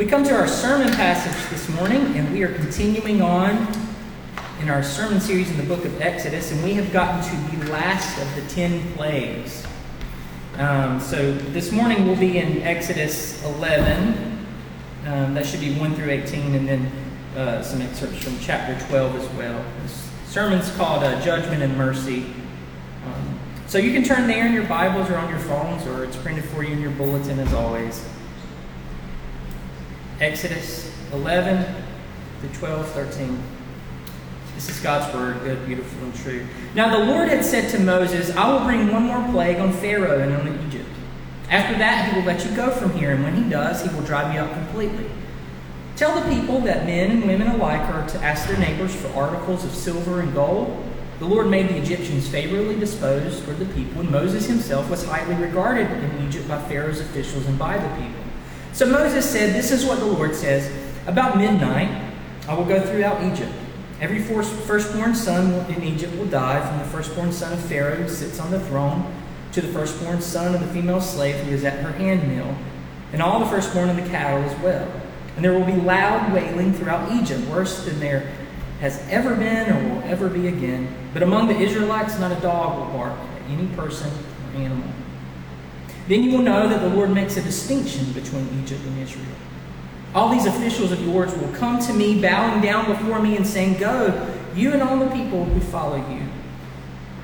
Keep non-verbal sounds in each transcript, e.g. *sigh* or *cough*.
We come to our sermon passage this morning, and we are continuing on in our sermon series in the book of Exodus, and we have gotten to the last of the ten plagues. Um, so this morning we'll be in Exodus 11. Um, that should be 1 through 18, and then uh, some excerpts from chapter 12 as well. This sermon's called uh, Judgment and Mercy. Um, so you can turn there in your Bibles or on your phones, or it's printed for you in your bulletin as always. Exodus 11 to 12, 13. This is God's word, good, beautiful, and true. Now the Lord had said to Moses, I will bring one more plague on Pharaoh and on Egypt. After that, he will let you go from here, and when he does, he will drive you out completely. Tell the people that men and women alike are to ask their neighbors for articles of silver and gold. The Lord made the Egyptians favorably disposed toward the people, and Moses himself was highly regarded in Egypt by Pharaoh's officials and by the people. So Moses said, This is what the Lord says About midnight, I will go throughout Egypt. Every firstborn son in Egypt will die, from the firstborn son of Pharaoh who sits on the throne, to the firstborn son of the female slave who is at her handmill, and all the firstborn of the cattle as well. And there will be loud wailing throughout Egypt, worse than there has ever been or will ever be again. But among the Israelites, not a dog will bark at any person or animal. Then you will know that the Lord makes a distinction between Egypt and Israel. All these officials of yours will come to me, bowing down before me and saying, Go, you and all the people who follow you,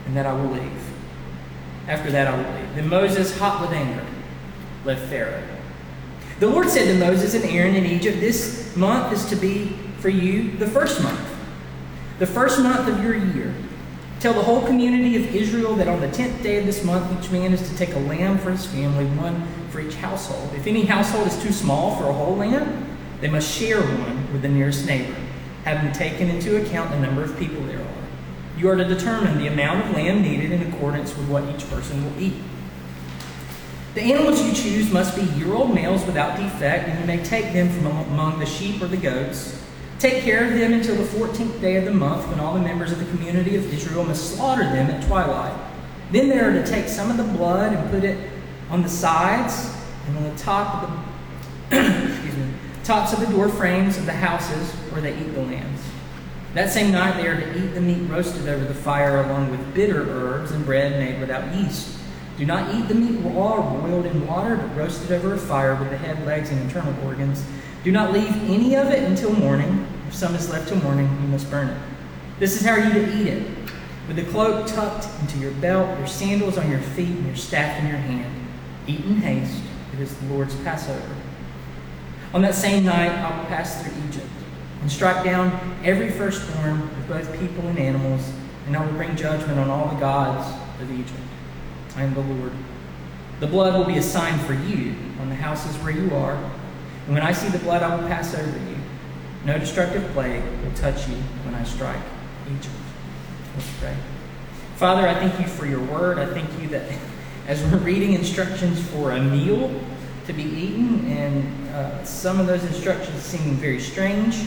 and that I will leave. After that, I will leave. Then Moses, hot with anger, left Pharaoh. The Lord said to Moses and Aaron in Egypt, This month is to be for you the first month, the first month of your year. Tell the whole community of Israel that on the tenth day of this month, each man is to take a lamb for his family, one for each household. If any household is too small for a whole lamb, they must share one with the nearest neighbor, having taken into account the number of people there are. You are to determine the amount of lamb needed in accordance with what each person will eat. The animals you choose must be year old males without defect, and you may take them from among the sheep or the goats. Take care of them until the 14th day of the month, when all the members of the community of Israel must slaughter them at twilight. Then they are to take some of the blood and put it on the sides and on the top of the *clears throat* excuse me, tops of the door frames of the houses where they eat the lambs. That same night they are to eat the meat roasted over the fire along with bitter herbs and bread made without yeast. Do not eat the meat raw or boiled in water, but roasted over a fire with the head, legs, and internal organs. Do not leave any of it until morning. If some is left till morning, you must burn it. This is how you to eat it with the cloak tucked into your belt, your sandals on your feet, and your staff in your hand. Eat in haste. It is the Lord's Passover. On that same night, I will pass through Egypt and strike down every firstborn of both people and animals, and I will bring judgment on all the gods of Egypt. I am the Lord. The blood will be a sign for you on the houses where you are and when I see the blood, I will pass over you. No destructive plague will touch you when I strike Egypt. Let's pray. Father, I thank you for your word. I thank you that *laughs* as we're reading instructions for a meal to be eaten, and uh, some of those instructions seem very strange,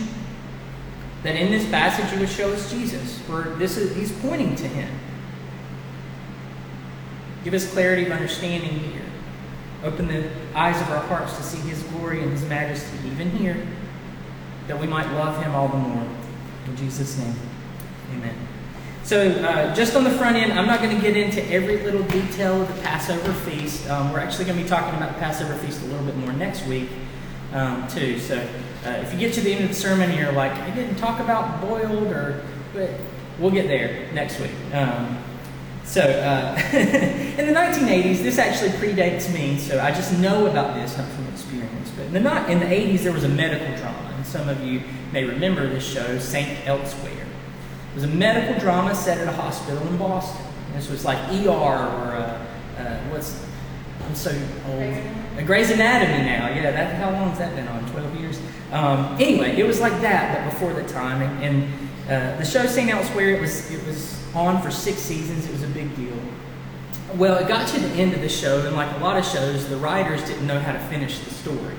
that in this passage you would show us Jesus, where this is, he's pointing to him. Give us clarity of understanding here. Open the eyes of our hearts to see His glory and His majesty, even here, that we might love Him all the more. In Jesus' name, amen. So, uh, just on the front end, I'm not going to get into every little detail of the Passover feast. Um, we're actually going to be talking about the Passover feast a little bit more next week, um, too. So, uh, if you get to the end of the sermon and you're like, I didn't talk about boiled, or but we'll get there next week. Um, so, uh, *laughs* in the 1980s, this actually predates me, so I just know about this, not from experience. But in the, not, in the 80s, there was a medical drama, and some of you may remember this show, St. Elsewhere. It was a medical drama set at a hospital in Boston. This was like ER or uh, uh, what's I'm so old. A Grey's Anatomy now. Yeah, that how long has that been on? Twelve years. Um, anyway, it was like that, but before the time. And, and uh, the show St. Elsewhere, it was it was on for six seasons. It was a big deal. Well, it got to the end of the show, and like a lot of shows, the writers didn't know how to finish the story.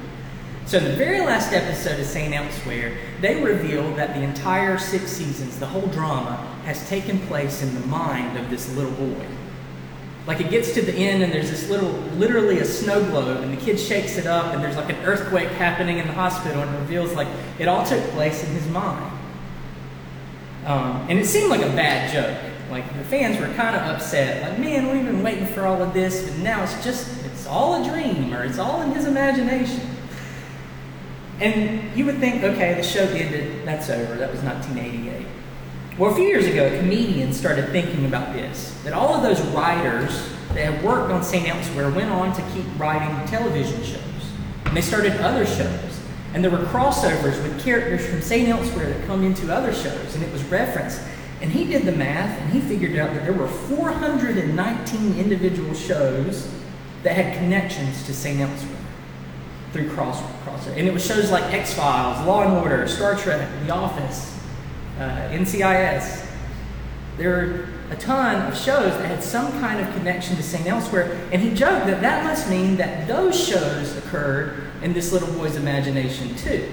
So, in the very last episode of St. Elsewhere, they revealed that the entire six seasons, the whole drama, has taken place in the mind of this little boy. Like it gets to the end and there's this little, literally a snow globe, and the kid shakes it up, and there's like an earthquake happening in the hospital, and reveals like it all took place in his mind. Um, and it seemed like a bad joke. Like the fans were kind of upset. Like, man, we've been waiting for all of this, but now it's just, it's all a dream, or it's all in his imagination. And you would think, okay, the show ended, that's over. That was 1988. Well, a few years ago, a comedian started thinking about this that all of those writers that had worked on St. Elsewhere went on to keep writing television shows. And they started other shows. And there were crossovers with characters from St. Elsewhere that come into other shows, and it was referenced. And he did the math, and he figured out that there were 419 individual shows that had connections to St. Elsewhere through cross crossover. And it was shows like X Files, Law and Order, Star Trek, The Office, uh, NCIS. There a ton of shows that had some kind of connection to St. Elsewhere, and he joked that that must mean that those shows occurred in this little boy's imagination too.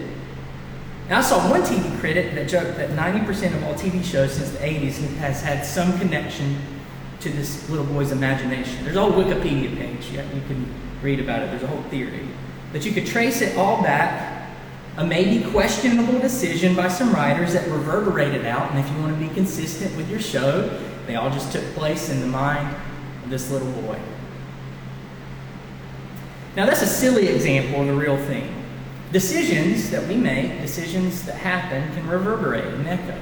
And I saw one TV critic that joked that 90% of all TV shows since the 80s has had some connection to this little boy's imagination. There's a whole Wikipedia page. You can read about it. There's a whole theory. That you could trace it all back a maybe questionable decision by some writers that reverberated out, and if you want to be consistent with your show, they all just took place in the mind of this little boy. Now, that's a silly example of the real thing. Decisions that we make, decisions that happen, can reverberate and echo.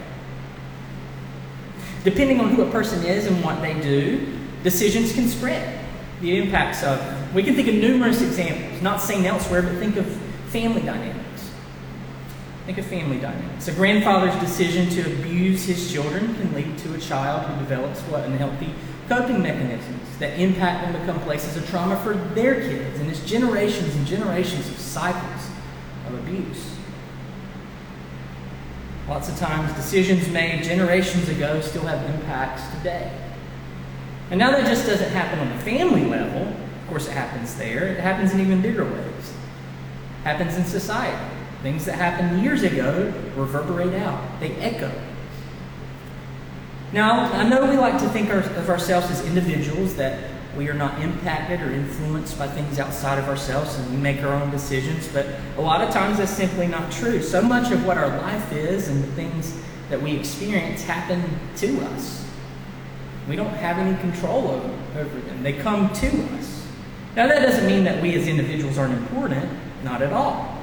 Depending on who a person is and what they do, decisions can spread. The impacts of We can think of numerous examples, not St. Elsewhere, but think of family dynamics. Think of family dynamics. A grandfather's decision to abuse his children can lead to a child who develops what unhealthy coping mechanisms that impact and become places of trauma for their kids. And it's generations and generations of cycles of abuse. Lots of times, decisions made generations ago still have impacts today. And now that just doesn't happen on the family level. Of course, it happens there. It happens in even bigger ways. It happens in society. Things that happened years ago reverberate out, they echo. Now, I know we like to think of ourselves as individuals, that we are not impacted or influenced by things outside of ourselves and we make our own decisions, but a lot of times that's simply not true. So much of what our life is and the things that we experience happen to us. We don't have any control over, them, they come to us. Now, that doesn't mean that we as individuals aren't important, not at all.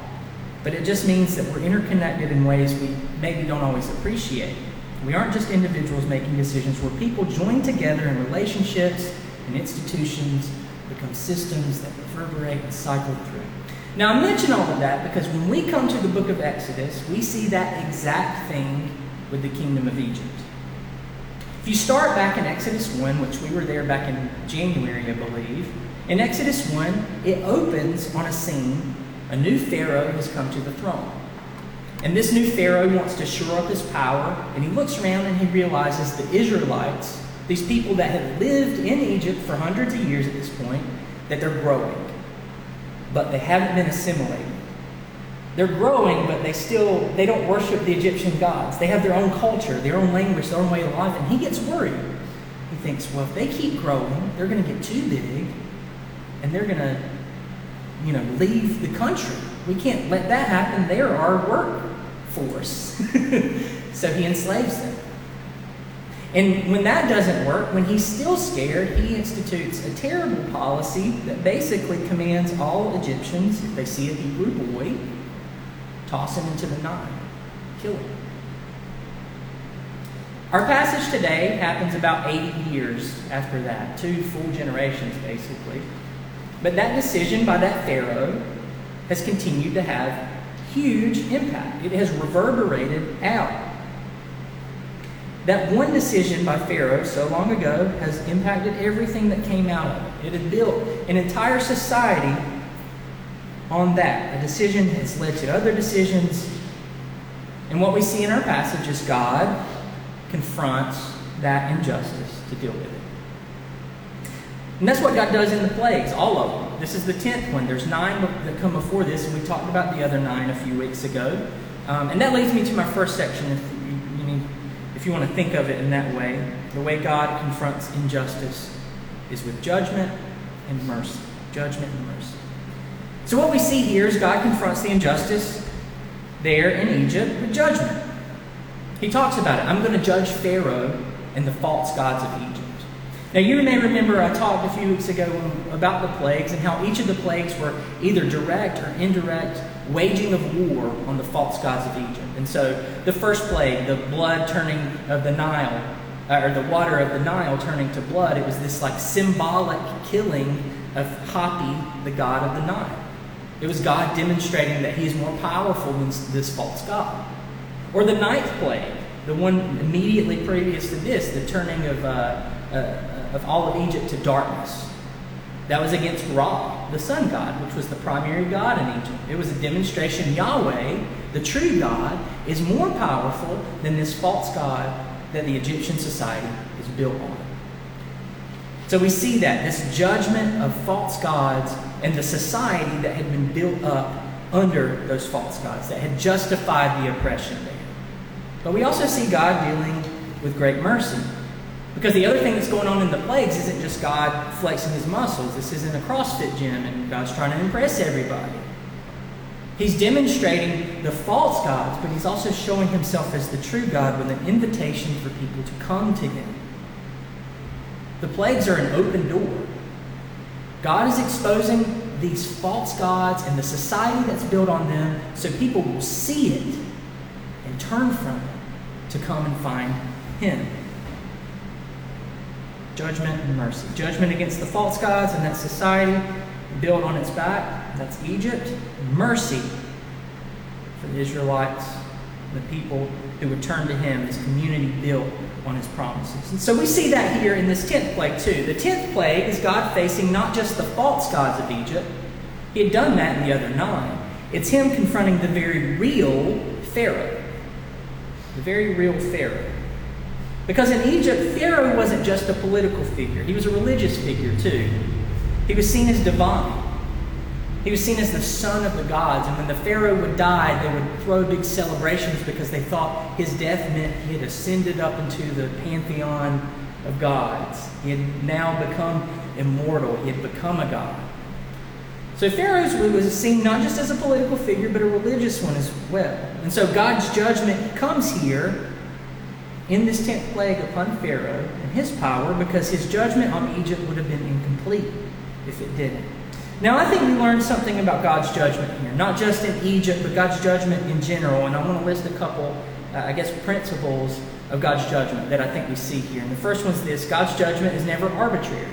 But it just means that we're interconnected in ways we maybe don't always appreciate. We aren't just individuals making decisions, we're people joined together in relationships and institutions, become systems that reverberate and cycle through. Now, I mention all of that because when we come to the book of Exodus, we see that exact thing with the kingdom of Egypt. If you start back in Exodus 1, which we were there back in January, I believe, in Exodus 1, it opens on a scene a new Pharaoh has come to the throne. And this new Pharaoh wants to shore up his power, and he looks around and he realizes the Israelites, these people that have lived in Egypt for hundreds of years at this point, that they're growing. But they haven't been assimilated. They're growing, but they still they don't worship the Egyptian gods. They have their own culture, their own language, their own way of life, and he gets worried. He thinks, well, if they keep growing, they're going to get too big, and they're going to you know, leave the country. We can't let that happen. They're our workforce. *laughs* so he enslaves them. And when that doesn't work, when he's still scared, he institutes a terrible policy that basically commands all Egyptians, if they see a Hebrew boy, toss him into the Nile, kill him. Our passage today happens about 80 years after that, two full generations basically. But that decision by that Pharaoh has continued to have huge impact. It has reverberated out. That one decision by Pharaoh so long ago has impacted everything that came out of it. It had built an entire society on that. A decision has led to other decisions. And what we see in our passage is God confronts that injustice to deal with it. And that's what God does in the plagues, all of them. This is the tenth one. There's nine that come before this, and we talked about the other nine a few weeks ago. Um, and that leads me to my first section, if you, you if you want to think of it in that way, the way God confronts injustice is with judgment and mercy. Judgment and mercy. So, what we see here is God confronts the injustice there in Egypt with judgment. He talks about it. I'm going to judge Pharaoh and the false gods of Egypt. Now, you may remember I talked a few weeks ago about the plagues and how each of the plagues were either direct or indirect waging of war on the false gods of Egypt. And so, the first plague, the blood turning of the Nile, uh, or the water of the Nile turning to blood, it was this like symbolic killing of Hapi, the god of the Nile. It was God demonstrating that he is more powerful than this false god. Or the ninth plague, the one immediately previous to this, the turning of, uh, uh, of all of Egypt to darkness. That was against Ra, the sun god, which was the primary god in Egypt. It was a demonstration Yahweh, the true God, is more powerful than this false god that the Egyptian society is built on. So we see that this judgment of false gods and the society that had been built up under those false gods, that had justified the oppression there. But we also see God dealing with great mercy. Because the other thing that's going on in the plagues isn't just God flexing his muscles. This isn't a CrossFit gym and God's trying to impress everybody. He's demonstrating the false gods, but he's also showing himself as the true God with an invitation for people to come to him. The plagues are an open door. God is exposing these false gods and the society that's built on them so people will see it and turn from it to come and find him judgment and mercy. Judgment against the false gods and that society built on its back, that's Egypt. Mercy for the Israelites, the people who would turn to him, his community built on his promises. And so we see that here in this 10th plague too. The 10th plague is God facing not just the false gods of Egypt, he had done that in the other nine. It's him confronting the very real Pharaoh. The very real Pharaoh. Because in Egypt, Pharaoh wasn't just a political figure, he was a religious figure too. He was seen as divine. He was seen as the son of the gods, and when the Pharaoh would die, they would throw big celebrations because they thought his death meant he had ascended up into the pantheon of gods. He had now become immortal, he had become a god. So Pharaoh was seen not just as a political figure, but a religious one as well. And so God's judgment comes here in this tenth plague upon Pharaoh and his power because his judgment on Egypt would have been incomplete if it didn't. Now, I think we learned something about God's judgment here, not just in Egypt, but God's judgment in general. And I want to list a couple, uh, I guess, principles of God's judgment that I think we see here. And the first one's this God's judgment is never arbitrary.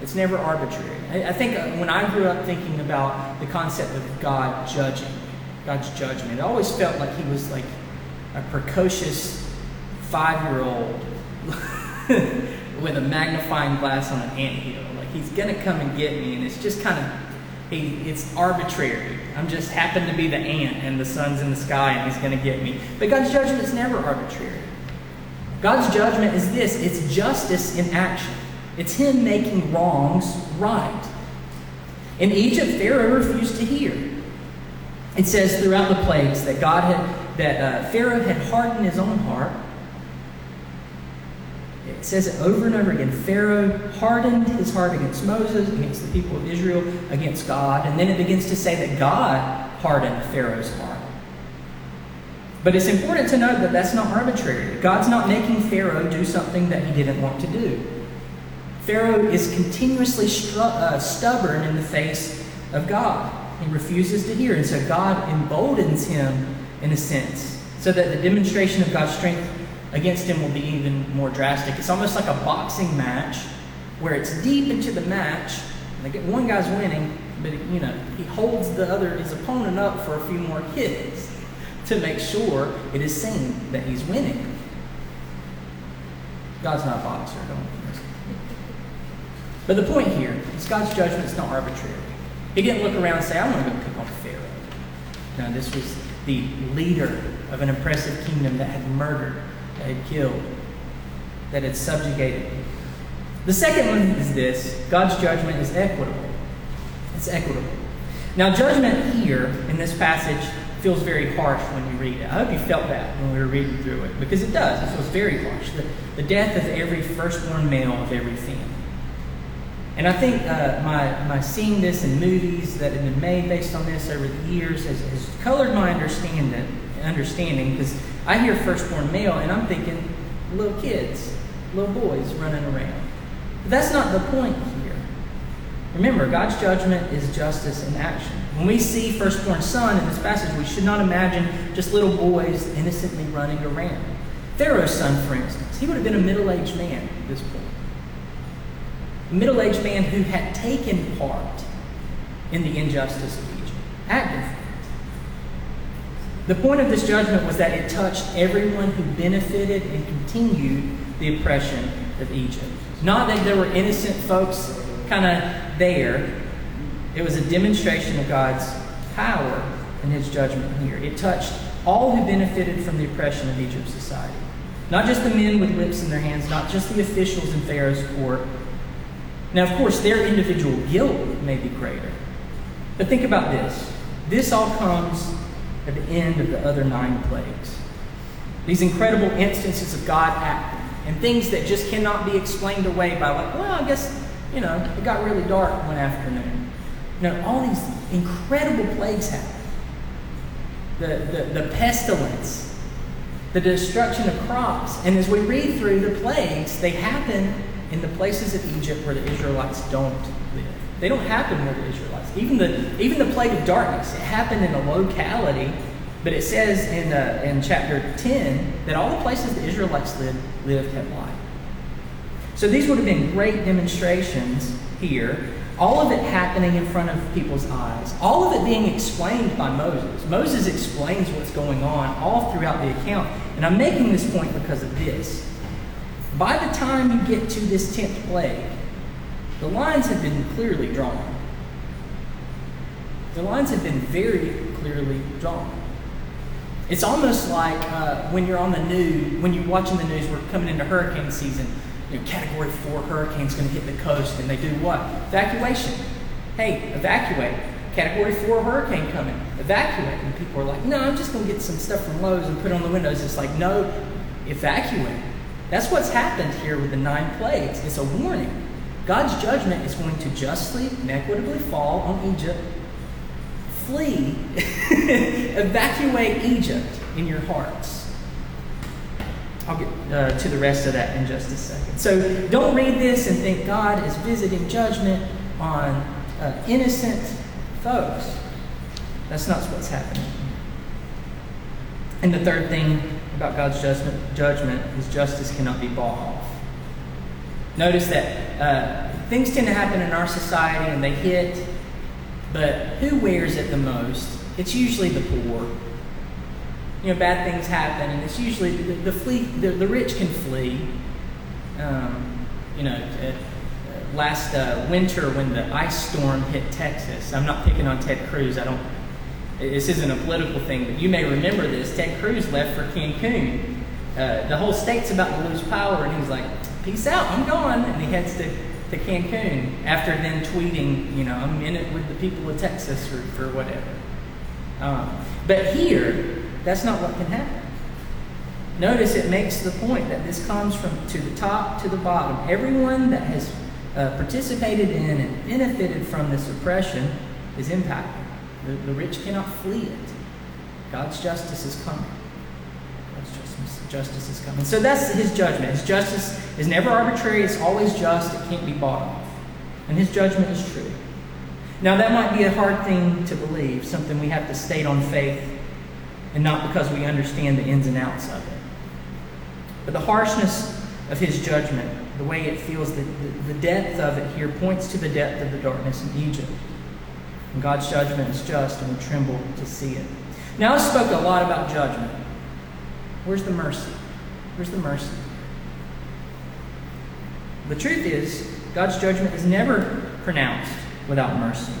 It's never arbitrary. I, I think uh, when I grew up thinking about the concept of God judging, God's judgment, it always felt like he was like a precocious five year old *laughs* with a magnifying glass on an ant hill. Like he's gonna come and get me, and it's just kind of he, it's arbitrary. I'm just happen to be the ant, and the sun's in the sky, and he's gonna get me. But God's judgment is never arbitrary. God's judgment is this: it's justice in action. It's Him making wrongs right. In Egypt, Pharaoh refused to hear. It says throughout the plagues that God had that uh, Pharaoh had hardened his own heart it says it over and over again. Pharaoh hardened his heart against Moses, against the people of Israel, against God. And then it begins to say that God hardened Pharaoh's heart. But it's important to note that that's not arbitrary. God's not making Pharaoh do something that he didn't want to do. Pharaoh is continuously stru- uh, stubborn in the face of God. He refuses to hear. And so God emboldens him in a sense, so that the demonstration of God's strength against him will be even more drastic. It's almost like a boxing match where it's deep into the match. Like one guy's winning, but you know he holds the other his opponent up for a few more hits to make sure it is seen that he's winning. God's not a boxer, don't But the point here is God's judgment is not arbitrary. He didn't look around and say, "I want to go pick on Pharaoh." No, this was the leader of an oppressive kingdom that had murdered had killed, that had subjugated The second one is this God's judgment is equitable. It's equitable. Now, judgment here in this passage feels very harsh when you read it. I hope you felt that when we were reading through it, because it does. It feels very harsh. The, the death of every firstborn male of every family. And I think uh, my, my seeing this in movies that have been made based on this over the years has, has colored my understanding understanding because I hear firstborn male and I'm thinking little kids, little boys running around. But that's not the point here. Remember, God's judgment is justice in action. When we see firstborn son in this passage, we should not imagine just little boys innocently running around. Pharaoh's son, for instance, he would have been a middle aged man at this point. A middle aged man who had taken part in the injustice of Egypt, active the point of this judgment was that it touched everyone who benefited and continued the oppression of Egypt. Not that there were innocent folks kind of there. It was a demonstration of God's power and his judgment here. It touched all who benefited from the oppression of Egypt's society. Not just the men with whips in their hands, not just the officials in Pharaoh's court. Now, of course, their individual guilt may be greater. But think about this. This all comes at the end of the other nine plagues. These incredible instances of God acting and things that just cannot be explained away by, like, well, I guess, you know, it got really dark one afternoon. Know, all these incredible plagues happen. The, the, the pestilence, the destruction of crops. And as we read through the plagues, they happen in the places of Egypt where the Israelites don't live. They don't happen where the Israelites. Even the even the plague of darkness, it happened in a locality, but it says in uh, in chapter ten that all the places the Israelites lived lived had light. So these would have been great demonstrations here. All of it happening in front of people's eyes. All of it being explained by Moses. Moses explains what's going on all throughout the account. And I'm making this point because of this. By the time you get to this 10th plague, the lines have been clearly drawn. The lines have been very clearly drawn. It's almost like uh, when you're on the news, when you're watching the news, we're coming into hurricane season. You know, category four hurricane's going to hit the coast, and they do what? Evacuation. Hey, evacuate. Category four hurricane coming. Evacuate. And people are like, no, I'm just going to get some stuff from Lowe's and put it on the windows. It's like, no, evacuate. That's what's happened here with the nine plagues. It's a warning. God's judgment is going to justly and equitably fall on Egypt. Flee, *laughs* evacuate Egypt in your hearts. I'll get uh, to the rest of that in just a second. So don't read this and think God is visiting judgment on uh, innocent folks. That's not what's happening. And the third thing about God's judgment, judgment is justice cannot be bought off. Notice that uh, things tend to happen in our society and they hit, but who wears it the most? It's usually the poor. You know, bad things happen, and it's usually the, the flee. The, the rich can flee. Um, you know, uh, last uh, winter when the ice storm hit Texas. I'm not picking on Ted Cruz. I don't. This isn't a political thing, but you may remember this. Ted Cruz left for Cancun. Uh, the whole state's about to lose power, and he's like, peace out, I'm gone. And he heads to, to Cancun after then tweeting, you know, I'm in it with the people of Texas or for whatever. Um, but here, that's not what can happen. Notice it makes the point that this comes from to the top to the bottom. Everyone that has uh, participated in and benefited from this oppression is impacted. The, the rich cannot flee it. God's justice is coming justice is coming. So that's his judgment. His justice is never arbitrary, it's always just, it can't be bought off. And his judgment is true. Now, that might be a hard thing to believe, something we have to state on faith, and not because we understand the ins and outs of it. But the harshness of his judgment, the way it feels, the, the, the depth of it here points to the depth of the darkness in Egypt. And God's judgment is just, and we tremble to see it. Now, I spoke a lot about judgment. Where's the mercy? Where's the mercy? The truth is, God's judgment is never pronounced without mercy.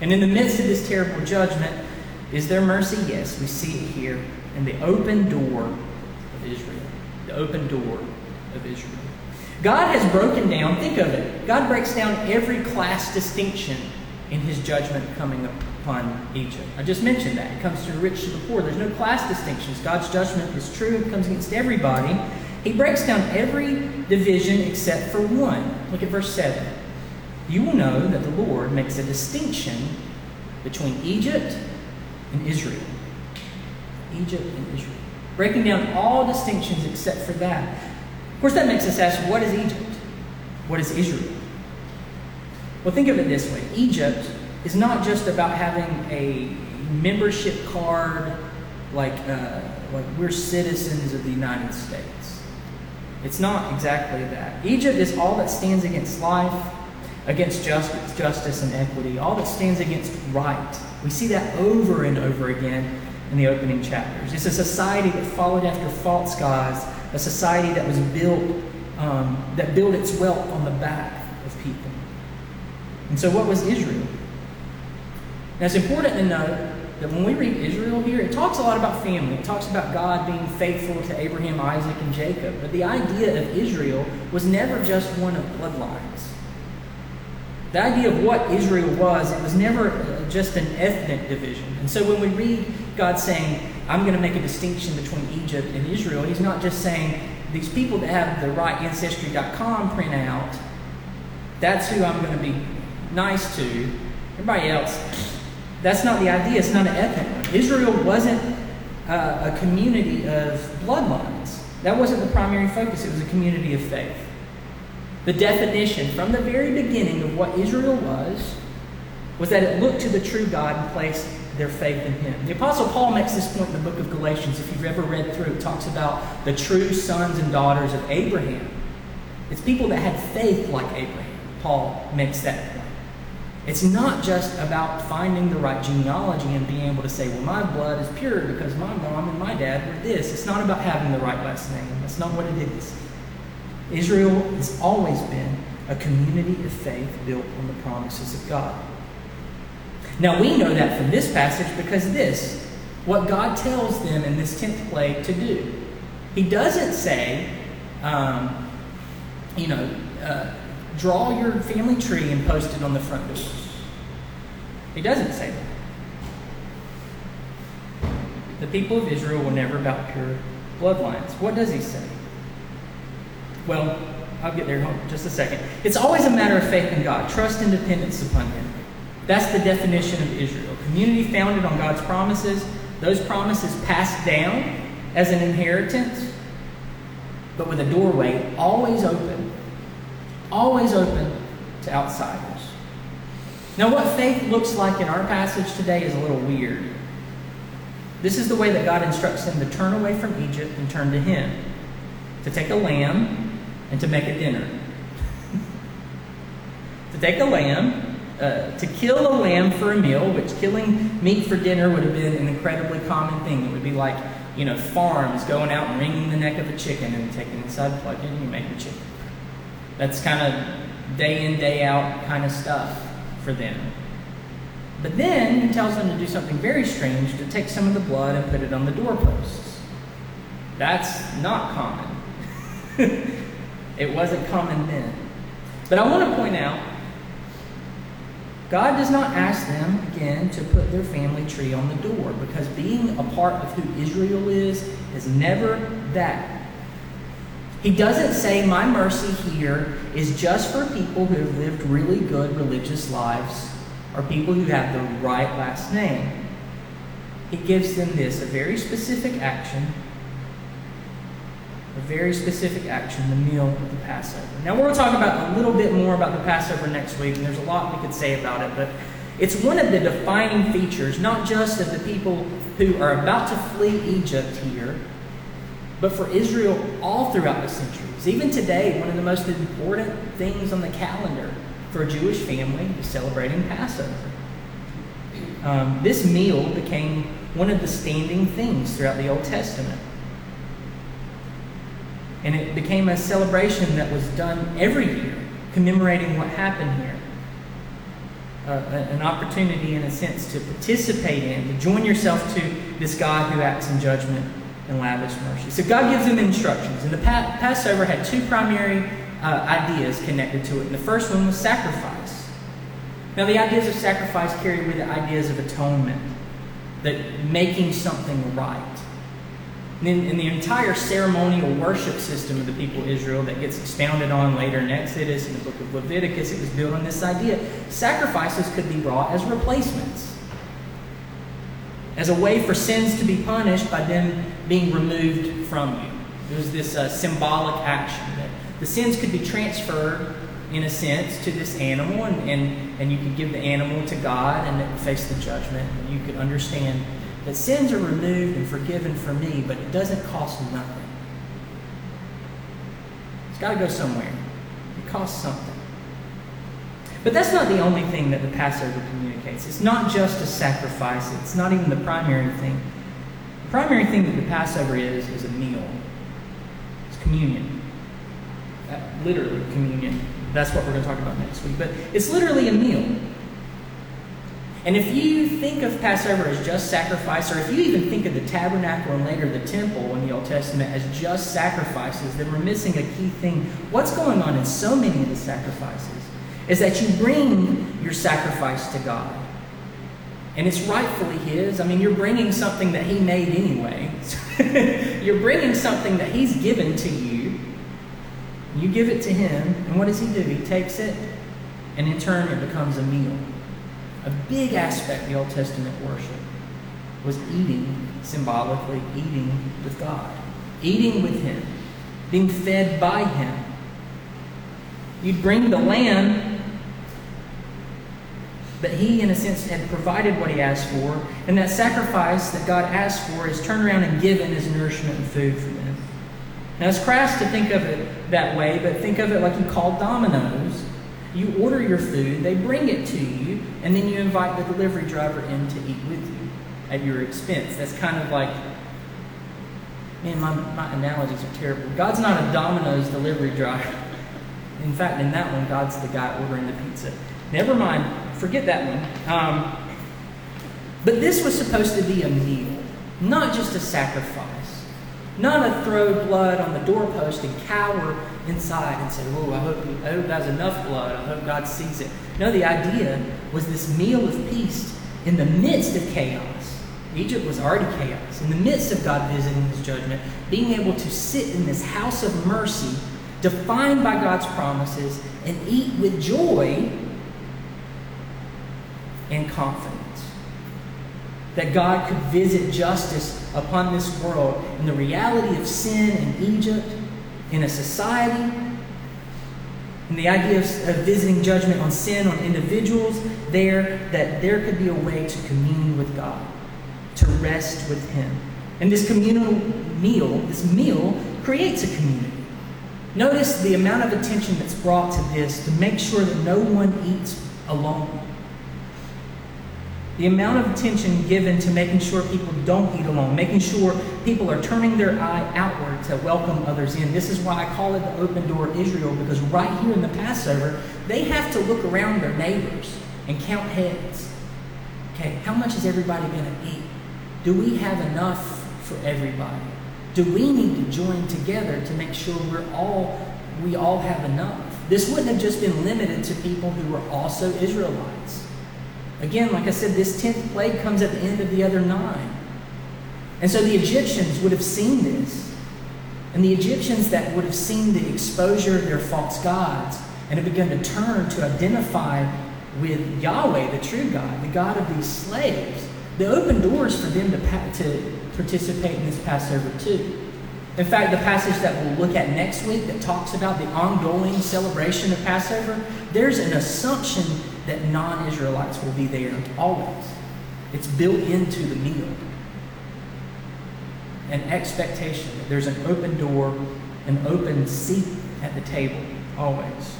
And in the midst of this terrible judgment, is there mercy? Yes, we see it here in the open door of Israel. The open door of Israel. God has broken down, think of it, God breaks down every class distinction in his judgment coming up upon Egypt. I just mentioned that. It comes to the rich to the poor. There's no class distinctions. God's judgment is true it comes against everybody. He breaks down every division except for one. Look at verse 7. you will know that the Lord makes a distinction between Egypt and Israel. Egypt and Israel. Breaking down all distinctions except for that. Of course, that makes us ask what is Egypt? What is Israel? Well, think of it this way Egypt is not just about having a membership card like, uh, like we're citizens of the United States. It's not exactly that. Egypt is all that stands against life, against justice, justice and equity, all that stands against right. We see that over and over again in the opening chapters. It's a society that followed after false gods, a society that was built, um, that built its wealth on the back of people. And so, what was Israel? Now, it's important to note that when we read Israel here, it talks a lot about family. It talks about God being faithful to Abraham, Isaac, and Jacob. But the idea of Israel was never just one of bloodlines. The idea of what Israel was, it was never uh, just an ethnic division. And so when we read God saying, I'm going to make a distinction between Egypt and Israel, He's not just saying, these people that have the right Ancestry.com printout, that's who I'm going to be nice to. Everybody else, that's not the idea. It's not an ethnic one. Israel wasn't uh, a community of bloodlines. That wasn't the primary focus. It was a community of faith. The definition from the very beginning of what Israel was was that it looked to the true God and placed their faith in Him. The Apostle Paul makes this point in the book of Galatians. If you've ever read through, it talks about the true sons and daughters of Abraham. It's people that had faith like Abraham. Paul makes that point. It's not just about finding the right genealogy and being able to say, well, my blood is pure because my mom and my dad were this. It's not about having the right last name. That's not what it is. Israel has always been a community of faith built on the promises of God. Now we know that from this passage because this, what God tells them in this 10th plague to do. He doesn't say, um, you know, uh, draw your family tree and post it on the front door. He doesn't say that. The people of Israel were never about pure bloodlines. What does he say? Well, I'll get there in just a second. It's always a matter of faith in God, trust and dependence upon Him. That's the definition of Israel. Community founded on God's promises, those promises passed down as an inheritance, but with a doorway always open, always open to outsiders. Now, what faith looks like in our passage today is a little weird. This is the way that God instructs them to turn away from Egypt and turn to Him. To take a lamb and to make a dinner. *laughs* to take a lamb, uh, to kill a lamb for a meal, which killing meat for dinner would have been an incredibly common thing. It would be like, you know, farms going out and wringing the neck of a chicken and taking inside plug in and you make a chicken. That's kind of day in, day out kind of stuff for them. But then he tells them to do something very strange to take some of the blood and put it on the doorposts. That's not common. *laughs* it wasn't common then. But I want to point out God does not ask them, again, to put their family tree on the door because being a part of who Israel is is never that. He doesn't say, My mercy here is just for people who have lived really good religious lives or people who have the right last name. He gives them this a very specific action a very specific action, the meal of the Passover. Now, we're going to talk about a little bit more about the Passover next week, and there's a lot we could say about it, but it's one of the defining features, not just of the people who are about to flee Egypt here, but for Israel all throughout the centuries. Even today, one of the most important things on the calendar for a Jewish family is celebrating Passover. Um, this meal became one of the standing things throughout the Old Testament. And it became a celebration that was done every year, commemorating what happened here. Uh, an opportunity, in a sense, to participate in, to join yourself to this God who acts in judgment and lavish mercy. So God gives them instructions. And the pa- Passover had two primary uh, ideas connected to it. And the first one was sacrifice. Now, the ideas of sacrifice carry with it ideas of atonement, that making something right. And then in the entire ceremonial worship system of the people of Israel that gets expounded on later in Exodus and the book of Leviticus, it was built on this idea. Sacrifices could be brought as replacements, as a way for sins to be punished by them being removed from you. It was this uh, symbolic action that the sins could be transferred, in a sense, to this animal, and, and, and you could give the animal to God and it would face the judgment. And you could understand that sins are removed and forgiven for me, but it doesn't cost nothing. It's got to go somewhere. It costs something. But that's not the only thing that the Passover communicates. It's not just a sacrifice, it's not even the primary thing. Primary thing that the Passover is, is a meal. It's communion. Uh, literally, communion. That's what we're going to talk about next week. But it's literally a meal. And if you think of Passover as just sacrifice, or if you even think of the tabernacle and later the temple in the Old Testament as just sacrifices, then we're missing a key thing. What's going on in so many of the sacrifices is that you bring your sacrifice to God. And it's rightfully His. I mean, you're bringing something that He made anyway. *laughs* you're bringing something that He's given to you. You give it to Him, and what does He do? He takes it, and in turn, it becomes a meal. A big aspect of the Old Testament worship was eating, symbolically, eating with God, eating with Him, being fed by Him. You'd bring the lamb, but He, in a sense, had provided what He asked for, and that sacrifice that God asked for is turned around and given as nourishment and food for them. Now, it's crass to think of it that way, but think of it like you call Domino's you order your food, they bring it to you, and then you invite the delivery driver in to eat with you at your expense. That's kind of like, man, my, my analogies are terrible. God's not a Domino's delivery driver. In fact, in that one, God's the guy ordering the pizza. Never mind, forget that one. Um, but this was supposed to be a meal, not just a sacrifice, not a throw blood on the doorpost and cower inside and say, Oh, I hope, I hope that's enough blood. I hope God sees it. No, the idea was this meal of peace in the midst of chaos. Egypt was already chaos. In the midst of God visiting his judgment, being able to sit in this house of mercy, defined by God's promises, and eat with joy and confidence. That God could visit justice upon this world and the reality of sin in Egypt in a society, and the idea of, of, visiting judgment on sin on individuals there, that there could be a way to commune with God, to rest with Him. And this communal meal, this meal, creates a community. Notice the amount of attention that's brought to this to make sure that no one eats alone the amount of attention given to making sure people don't eat alone, making sure people are turning their eye outward to welcome others in. This is why I call it the open door Israel, because right here in the Passover, they have to look around their neighbors and count heads. Okay, how much is everybody going to eat? Do we have enough for everybody? Do we need to join together to make sure we're all we all have enough? This wouldn't have just been limited to people who were also Israelites. Again, like I said, this 10th plague comes at the end of the other nine. And so the Egyptians would have seen this. And the Egyptians that would have seen the exposure of their false gods and have begun to turn to identify with Yahweh, the true God, the God of these slaves, the open doors for them to, to participate in this Passover too. In fact, the passage that we'll look at next week that talks about the ongoing celebration of Passover, there's an assumption that non Israelites will be there always. It's built into the meal. An expectation that there's an open door, an open seat at the table, always.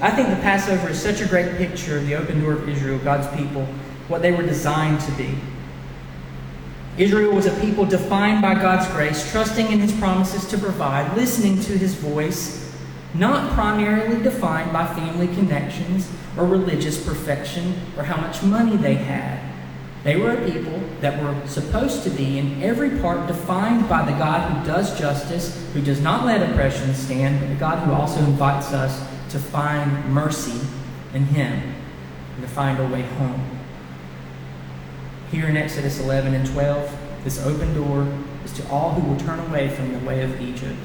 I think the Passover is such a great picture of the open door of Israel, God's people, what they were designed to be. Israel was a people defined by God's grace, trusting in his promises to provide, listening to his voice, not primarily defined by family connections or religious perfection or how much money they had. They were a people that were supposed to be in every part defined by the God who does justice, who does not let oppression stand, but the God who also invites us to find mercy in Him and to find our way home. Here in Exodus 11 and 12, this open door is to all who will turn away from the way of Egypt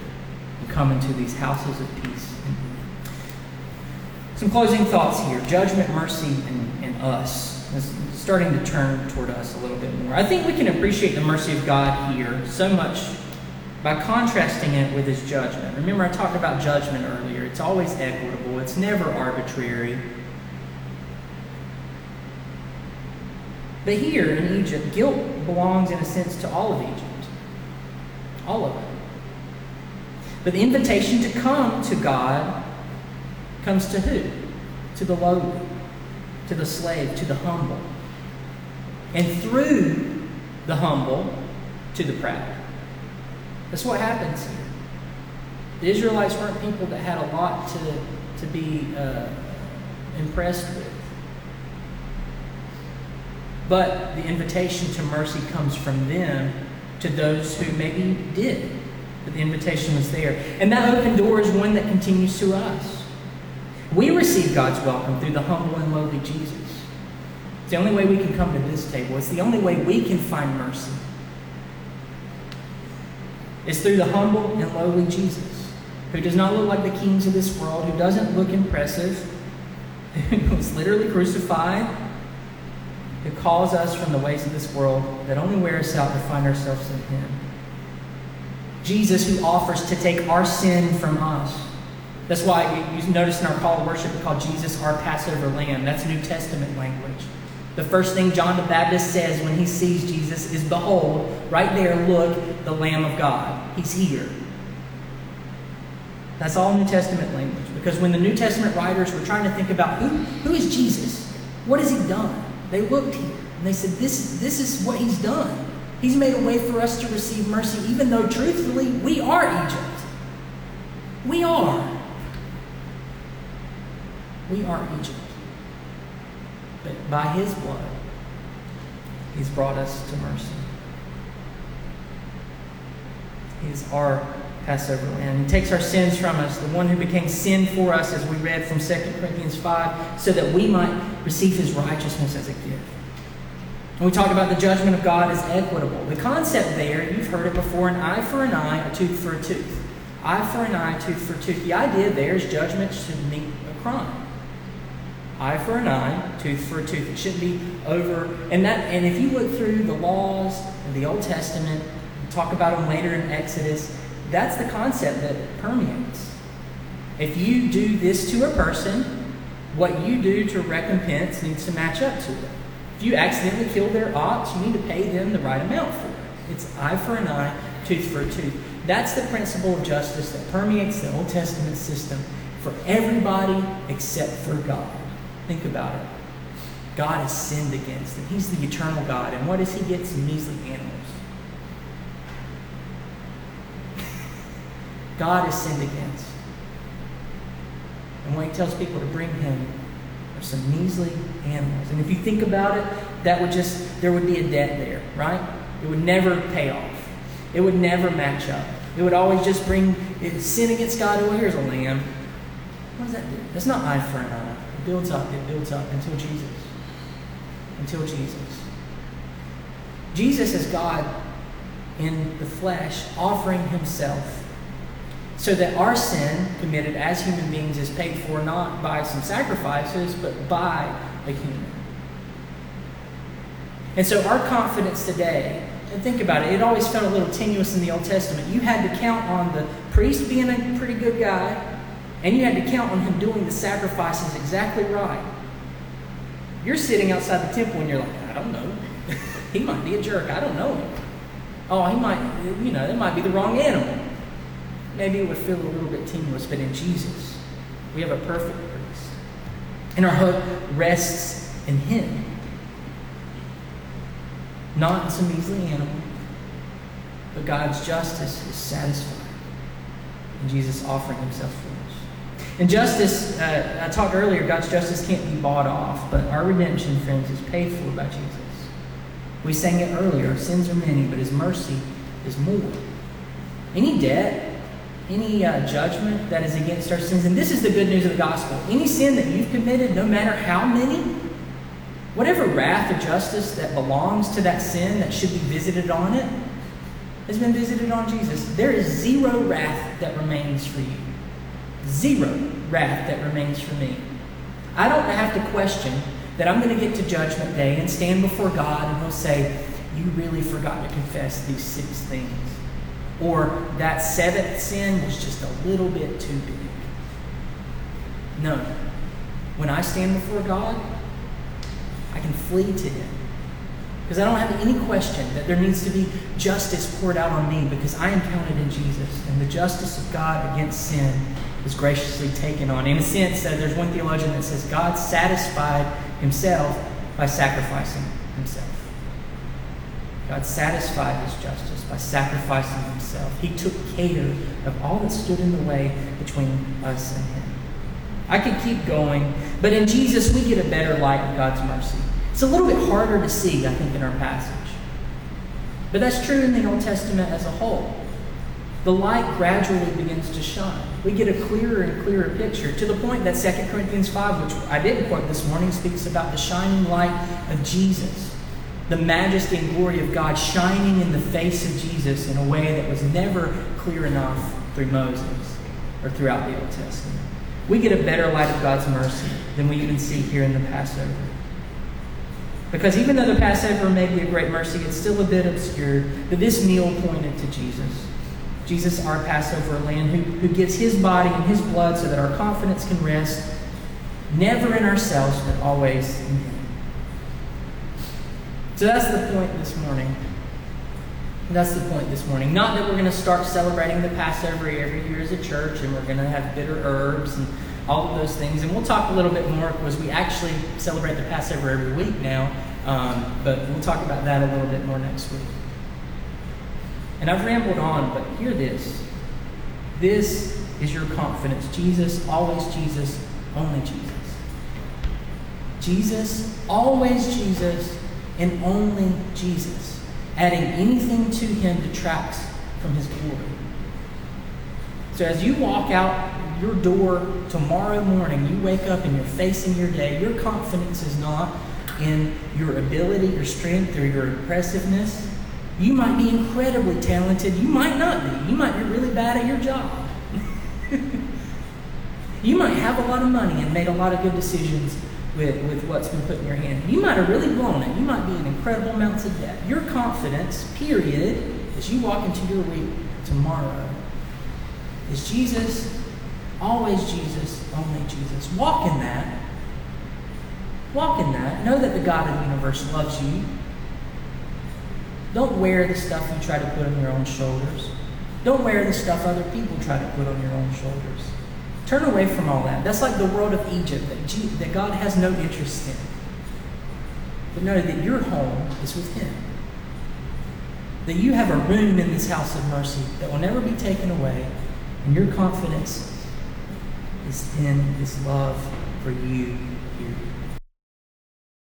come into these houses of peace. Some closing thoughts here judgment, mercy, and, and us. It's starting to turn toward us a little bit more. I think we can appreciate the mercy of God here so much by contrasting it with his judgment. Remember, I talked about judgment earlier. It's always equitable, it's never arbitrary. But here in Egypt, guilt belongs in a sense to all of Egypt. All of it. But the invitation to come to God comes to who? To the lowly, to the slave, to the humble. And through the humble, to the proud. That's what happens here. The Israelites weren't people that had a lot to, to be uh, impressed with. But the invitation to mercy comes from them to those who maybe did. But the invitation was there. And that open door is one that continues to us. We receive God's welcome through the humble and lowly Jesus. It's the only way we can come to this table. It's the only way we can find mercy. It's through the humble and lowly Jesus, who does not look like the kings of this world, who doesn't look impressive, *laughs* who was literally crucified, who calls us from the ways of this world that only wear us out to find ourselves in Him. Jesus, who offers to take our sin from us. That's why you notice in our call to worship, we call Jesus our Passover lamb. That's New Testament language. The first thing John the Baptist says when he sees Jesus is, Behold, right there, look, the Lamb of God. He's here. That's all New Testament language. Because when the New Testament writers were trying to think about who, who is Jesus? What has he done? They looked here and they said, this, this is what he's done. He's made a way for us to receive mercy, even though truthfully we are Egypt. We are. We are Egypt. But by his blood, he's brought us to mercy. He's our Passover lamb. He takes our sins from us, the one who became sin for us, as we read from 2 Corinthians 5, so that we might receive his righteousness as a gift. And we talk about the judgment of God as equitable. The concept there, you've heard it before an eye for an eye, a tooth for a tooth. Eye for an eye, tooth for tooth. The idea there is judgment should meet a crime. Eye for an eye, tooth for a tooth. It shouldn't be over. And that. And if you look through the laws of the Old Testament, talk about them later in Exodus, that's the concept that permeates. If you do this to a person, what you do to recompense needs to match up to it. If you accidentally kill their ox, you need to pay them the right amount for it. It's eye for an eye, tooth for a tooth. That's the principle of justice that permeates the Old Testament system for everybody except for God. Think about it. God has sinned against, and He's the eternal God. And what does He get? Some measly animals. God has sinned against. And when He tells people to bring Him are some measly animals. And if you think about it, that would just, there would be a debt there, right? It would never pay off. It would never match up. It would always just bring sin against God. Oh, here's a lamb. What does that do? That's not eye for an eye. It builds up, it builds up until Jesus. Until Jesus. Jesus is God in the flesh offering himself so that our sin committed as human beings is paid for not by some sacrifices, but by a human. And so our confidence today, and think about it, it always felt a little tenuous in the Old Testament. You had to count on the priest being a pretty good guy, and you had to count on him doing the sacrifices exactly right. You're sitting outside the temple and you're like, I don't know. *laughs* he might be a jerk. I don't know him. Oh, he might, you know, it might be the wrong animal. Maybe it would feel a little bit tenuous, but in Jesus, we have a perfect priest. And our hope rests in him. Not in some measly animal, but God's justice is satisfied. in Jesus offering himself for us. And justice, uh, I talked earlier, God's justice can't be bought off, but our redemption, friends, is paid for by Jesus. We sang it earlier sins are many, but his mercy is more. Any debt, any uh, judgment that is against our sins, and this is the good news of the gospel. Any sin that you've committed, no matter how many, whatever wrath or justice that belongs to that sin that should be visited on it has been visited on Jesus. There is zero wrath that remains for you. Zero wrath that remains for me. I don't have to question that I'm going to get to Judgment Day and stand before God and He'll say, You really forgot to confess these six things. Or that seventh sin was just a little bit too big. No. When I stand before God, I can flee to Him. Because I don't have any question that there needs to be justice poured out on me because I am counted in Jesus. And the justice of God against sin is graciously taken on. In a sense, uh, there's one theologian that says God satisfied himself by sacrificing himself. God satisfied his justice by sacrificing himself. He took care of all that stood in the way between us and him. I could keep going, but in Jesus, we get a better light of God's mercy. It's a little bit harder to see, I think, in our passage. But that's true in the Old Testament as a whole. The light gradually begins to shine. We get a clearer and clearer picture to the point that 2 Corinthians 5, which I didn't quote this morning, speaks about the shining light of Jesus, the majesty and glory of God shining in the face of Jesus in a way that was never clear enough through Moses or throughout the Old Testament. We get a better light of God's mercy than we even see here in the Passover. Because even though the Passover may be a great mercy, it's still a bit obscured. But this meal pointed to Jesus. Jesus, our Passover lamb, who, who gives his body and his blood so that our confidence can rest never in ourselves, but always in him. So that's the point this morning. That's the point this morning. Not that we're going to start celebrating the Passover every year as a church and we're going to have bitter herbs and all of those things. And we'll talk a little bit more because we actually celebrate the Passover every week now. Um, but we'll talk about that a little bit more next week. And I've rambled on, but hear this. This is your confidence. Jesus, always Jesus, only Jesus. Jesus, always Jesus, and only Jesus. Adding anything to him detracts from his glory. So as you walk out your door tomorrow morning, you wake up and you're facing your day, your confidence is not in your ability, your strength, or your impressiveness. You might be incredibly talented. You might not be. You might be really bad at your job. *laughs* you might have a lot of money and made a lot of good decisions with, with what's been put in your hand. You might have really blown it. You might be in incredible amounts of debt. Your confidence, period, as you walk into your week tomorrow, is Jesus Always Jesus, only Jesus. Walk in that. Walk in that. Know that the God of the universe loves you. Don't wear the stuff you try to put on your own shoulders. Don't wear the stuff other people try to put on your own shoulders. Turn away from all that. That's like the world of Egypt that, that God has no interest in. But know that your home is with Him. That you have a room in this house of mercy that will never be taken away, and your confidence is in his love for you.